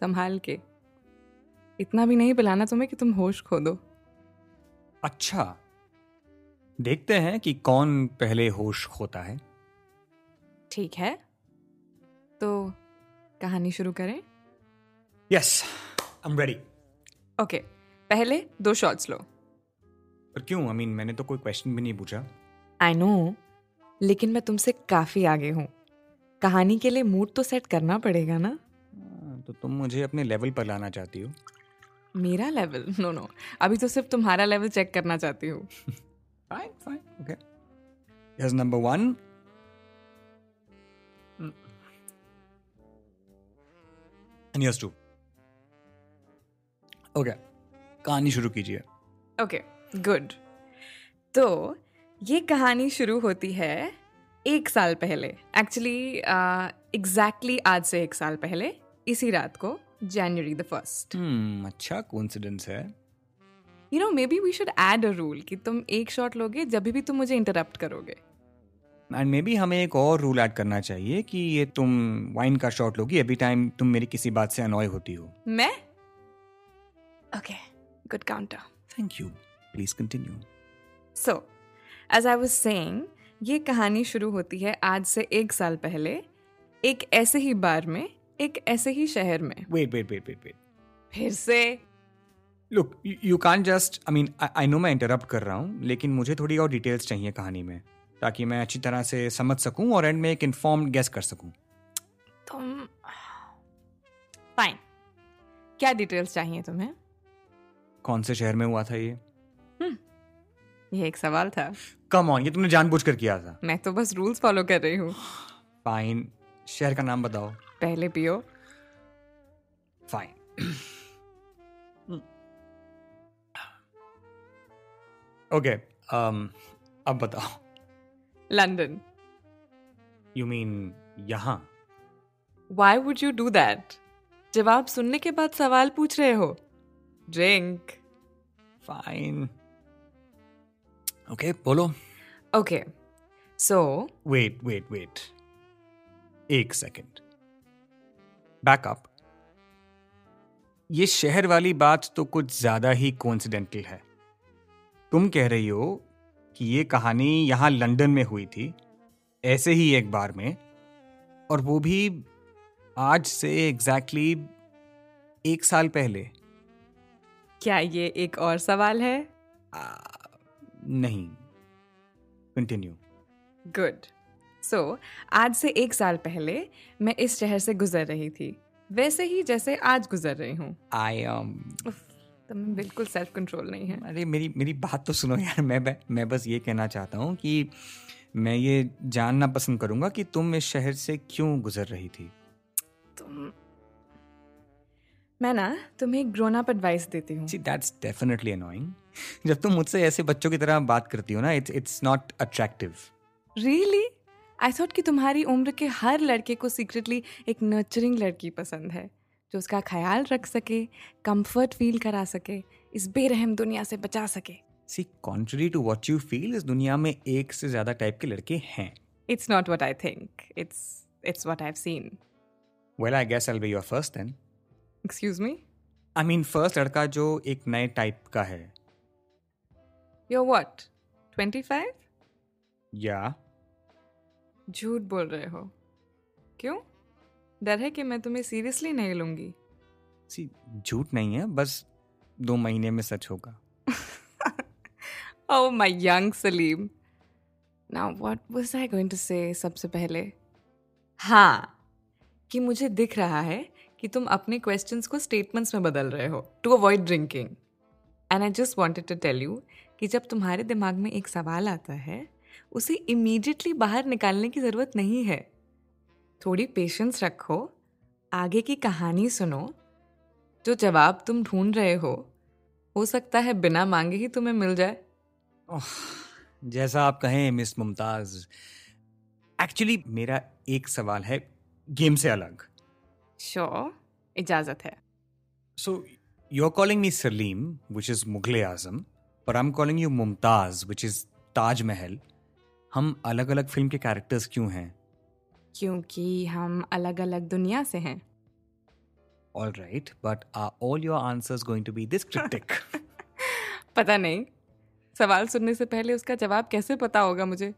संभाल के। इतना भी नहीं पिलाना तुम्हें कि तुम होश खो दो अच्छा देखते हैं कि कौन पहले होश खोता है। ठीक है तो कहानी शुरू करें। Yes I am ready okay पहले दो शॉट्स लो। पर क्यों? आई I मीन mean, मैंने तो कोई क्वेश्चन भी नहीं पूछा। आई नो लेकिन मैं तुमसे काफ़ी आगे हूँ। कहानी के लिए मूड तो सेट करना पड़ेगा ना? तो तुम मुझे अपने लेवल पर लाना चाहती हो मेरा लेवल नो नो अभी तो सिर्फ़ तुम्हारा लेवल चेक करना चाहती हूँ fine, okay. Here's number one. Mm. And here's two. कहानी शुरू कीजिए ओके गुड तो ये कहानी शुरू होती है एक साल पहले एक्चुअली एग्जैक्टली uh, exactly आज से एक साल पहले इसी रात को जनवरी द फ़र्स्ट हम्म अच्छा कोइंसिडेंस है। You know maybe we should add a rule कि तुम एक शॉट लोगे जब भी तुम मुझे इंटरप्ट करोगे। एंड मे बी हमें एक और रूल ऐड करना चाहिए कि ये तुम वाइन का शॉट लोगी एवरी टाइम तुम मेरी किसी बात से अनॉय होती हो। मैं? Okay good counter thank you please continue so as I was saying ये कहानी शुरू होती है आज से एक साल पहले एक ऐसे ही बार में एक ऐसे ही शहर में। Wait wait wait wait wait फिर से। Look you can just I mean I know मैं इंटरप्ट कर रहा हूँ लेकिन मुझे थोड़ी और डिटेल्स चाहिए कहानी में ताकि मैं अच्छी तरह से समझ सकूँ और एंड में एक इन्फॉर्म्ड गेस कर सकूँ। तुम फाइन क्या डिटेल्स चाहिए तुम्हें? कौन से शहर में हुआ था ये? ये एक सवाल था। कम ऑन ये तुमने जानबूझ कर किया था। मैं तो बस रूल्स फॉलो कर रही हूँ। फाइन शहर का नाम बताओ। पहले पियो। फाइन ओके um, अब बताओ। लंदन यू मीन यहाँ? Why would you do that जवाब सुनने के बाद सवाल पूछ रहे हो। ड्रिंक फाइन ओके बोलो। Okay so wait wait wait एक सेकंड बैकअप ये शहर वाली बात तो कुछ ज़्यादा ही कोइंसिडेंटल है। तुम कह रही हो कि ये कहानी यहाँ लंदन में हुई थी ऐसे ही एक बार में और वो भी आज से एग्जैक्टली exactly एक साल पहले। क्या ये एक और सवाल है? आ, नहीं। कंटिन्यू गुड सो so, आज से एक साल पहले मैं इस शहर से गुजर रही थी। वैसे ही जैसे आज गुजर रही हूँ। आई तुम्हें बिल्कुल सेल्फ कंट्रोल नहीं है। अरे मेरी मेरी बात तो सुनो यार मैं मैं बस ये कहना चाहता हूँ कि मैं ये जानना पसंद करूँगा कि तुम इस शहर से क्यों गुजर रही थी? तुम मैं ना तुम्हें एक ग्रोन अप एडवाइस देती हूँ। सी दैट्स डेफिनेटली अनोइंग जब तुम मुझसे ऐसे बच्चों की तरह बात करती हो ना it's it's not attractive really I thought कि तुम्हारी उम्र के हर लड़के को सीक्रेटली एक नर्चरिंग लड़की पसंद है जो उसका ख्याल रख सके कंफर्ट फील करा सके इस बेरहम दुनिया से बचा सके। See contrary to what you feel इस दुनिया में एक से ज़्यादा टाइप के लड़के हैं। It's not what I think it's it's what I seen well I guess I be your first then excuse me I mean first लड़का जो एक नए टाइप का है। योर वॉट ट्वेंटी फाइव या झूठ बोल रहे हो। क्यों? डर है कि मैं तुम्हें सीरियसली नहीं लूँगी। सी झूठ नहीं है बस दो महीने में सच होगा। Oh my young Salim. Now what was I going to say सबसे पहले? हाँ कि मुझे दिख रहा है कि तुम अपने क्वेश्चंस को स्टेटमेंट्स में बदल रहे हो to avoid drinking and I just wanted to tell you कि जब तुम्हारे दिमाग में एक सवाल आता है उसे इमीडिएटली बाहर निकालने की ज़रूरत नहीं है। थोड़ी पेशेंस रखो आगे की कहानी सुनो। जो जवाब तुम ढूंढ रहे हो हो सकता है बिना मांगे ही तुम्हें मिल जाए। ओह, जैसा आप कहें मिस मुमताज़। एक्चुअली मेरा एक सवाल है गेम से अलग। श्योर इजाज़त है। So you are calling me Salim which is Mughal Azam पर I am calling you Mumtaz which is Taj Mahal. हम अलग अलग फ़िल्म के कैरेक्टर्स क्यों हैं? क्योंकि हम अलग अलग दुनिया से हैं। All right, but are all your answers going to be this cryptic? पता नहीं। सवाल सुनने से पहले उसका जवाब कैसे पता होगा मुझे?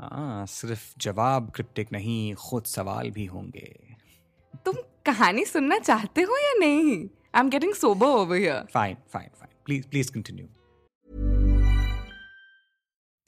हाँ सिर्फ़ जवाब क्रिप्टिक नहीं खुद सवाल भी होंगे। तुम कहानी सुनना चाहते हो या नहीं? I am getting sober over here fine fine fine please please continue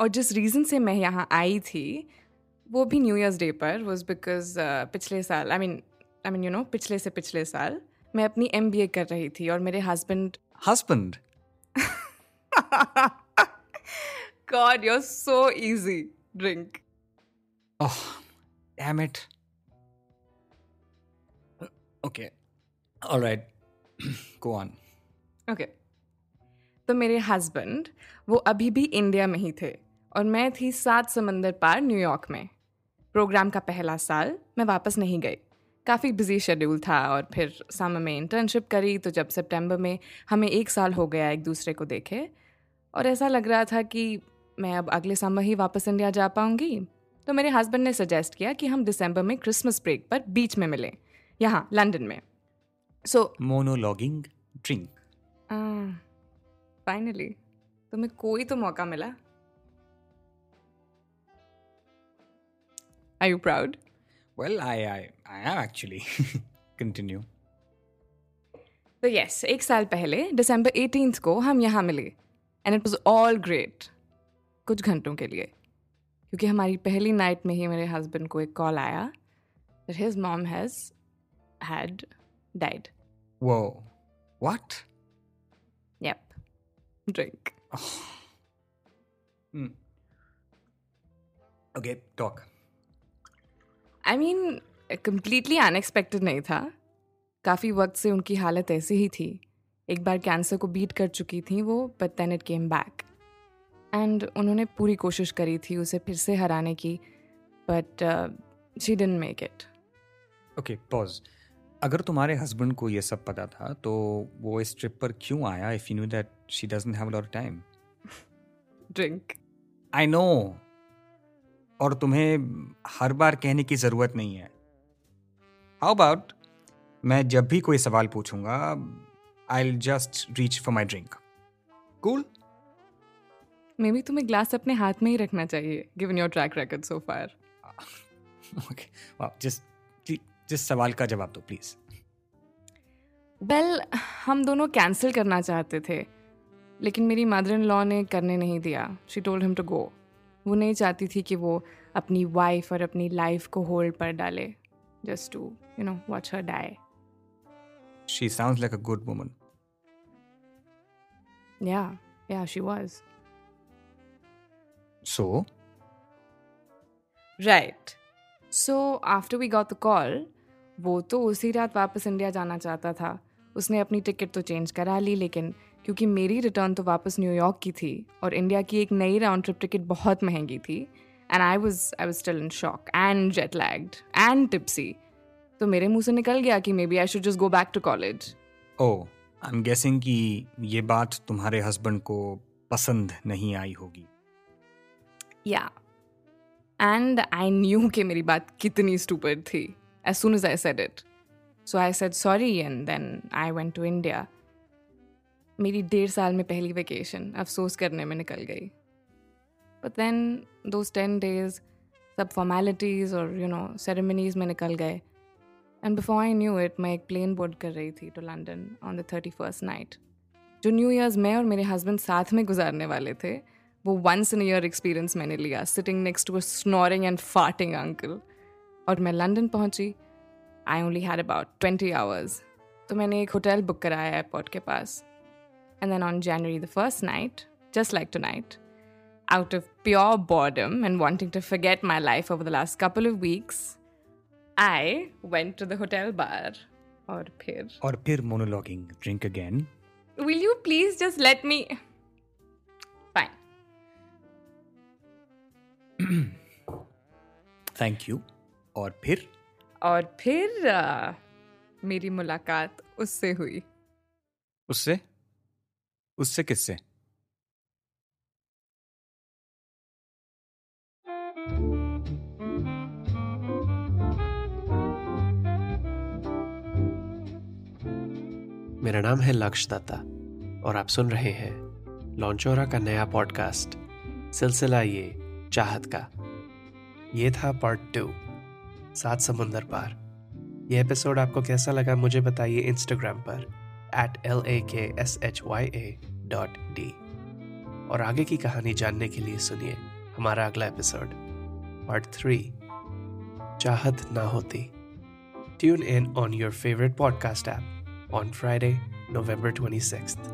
और जिस रीज़न से मैं यहाँ आई थी वो भी न्यू ईयर्स डे पर वॉज़ बिकॉज़ पिछले साल I mean I mean you know पिछले से पिछले साल मैं अपनी एमबीए कर रही थी और मेरे husband husband god you're so easy drink damn it. Okay. All right. Go on. Okay तो मेरे हस्बैंड वो अभी भी इंडिया में ही थे और मैं थी सात समंदर पार न्यूयॉर्क में। प्रोग्राम का पहला साल मैं वापस नहीं गई। काफ़ी बिज़ी शेड्यूल था और फिर समर में इंटर्नशिप करी तो जब सितंबर में हमें एक साल हो गया एक दूसरे को देखे और ऐसा लग रहा था कि मैं अब अगले समर ही वापस इंडिया जा पाऊँगी तो मेरे हस्बैंड ने सजेस्ट किया कि हम दिसंबर में क्रिसमस ब्रेक पर बीच में मिलें यहाँ लंदन में। सो मोनोलॉगिंग drink. फाइनली तुम्हें कोई तो मौका मिला? Are you proud? Well, I, I, I am actually. Continue. तो यस एक साल पहले दिसंबर 18th को हम यहाँ मिले and it was all great कुछ घंटों के लिए क्योंकि हमारी पहली नाइट में ही मेरे हस्बैंड को एक कॉल आया that his mom has had died. Whoa. What? Yep. Drink. Hmm. Okay, talk. I mean completely unexpected नहीं था। काफ़ी वक्त से उनकी हालत ऐसी ही थी। एक बार कैंसर को बीट कर चुकी थी वो but then it came back and उन्होंने पूरी कोशिश करी थी उसे फिर से हराने की but she didn't make it okay pause अगर तुम्हारे हस्बैंड को ये सब पता था तो वो इस ट्रिप पर क्यों आया if you know that she doesn't have lot time drink I know और तुम्हें हर बार कहने की ज़रूरत नहीं है। हाउ अबाउट मैं जब भी कोई सवाल पूछूँगा I just reach for my drink cool maybe तुम्हें ग्लास अपने हाथ में ही रखना चाहिए given your track record so far. Okay just जिस सवाल का जवाब दो प्लीज़ वेल हम दोनों कैंसिल करना चाहते थे लेकिन मेरी मदर इन लॉ ने करने नहीं दिया. She told him to go वो नहीं चाहती थी कि वो अपनी वाइफ और अपनी लाइफ को होल्ड पर डाले just to you know watch her die she sounds like a good woman yeah yeah she was so right so after we got the call वो तो उसी रात वापस इंडिया जाना चाहता था। उसने अपनी टिकट तो चेंज करा ली लेकिन क्योंकि मेरी रिटर्न तो वापस न्यूयॉर्क की थी और इंडिया की एक नई राउंड ट्रिप टिकट बहुत महँगी थी and I was I was still in shock and jet lagged and tipsy तो मेरे मुँह से निकल गया कि maybe I should just go back to college oh I am guessing कि ये बात तुम्हारे हस्बैंड को पसंद नहीं आई होगी। या एंड आई न्यू कि मेरी बात कितनी स्टूपिड थी as soon as I said it so I said sorry and then I went to India मेरी डेढ़ साल में पहली वेकेशन अफसोस करने में निकल गई। But then those ten days सब फॉर्मेलिटीज़ और यू नो सेरेमनीज में निकल गए। And before I knew it मैं एक प्लेन बोर्ड कर रही थी to London on the thirty first night जो न्यू ईयर्स मैं और मेरे हस्बैंड साथ में गुजारने वाले थे, वो वंस इन ईयर एक्सपीरियंस मैंने लिया। Sitting next to snoring and farting uncle और मैं लंदन पहुँची। I only had about twenty hours तो मैंने एक होटल बुक कराया एयरपोर्ट के पास। And then on January the first night just like tonight out of pure boredom and wanting to forget my life over the last couple of weeks, I went to the hotel bar. और फिर और फिर monologuing drink again will you please just let me fine thank you और फिर और फिर uh, मेरी मुलाकात उससे हुई उससे उससे किससे? मेरा नाम है लक्ष्य दत्ता और आप सुन रहे हैं लॉन्चोरा का नया पॉडकास्ट, सिलसिला ये चाहत का। ये था पार्ट टू सात समुंदर पार। ये एपिसोड आपको कैसा लगा मुझे बताइए इंस्टाग्राम पर। At L A K S H Y A dot D और आगे की कहानी जानने के लिए सुनिए हमारा अगला एपिसोड पार्ट थ्री चाहत ना होती tune in on your favourite podcast app on Friday November twenty 26th.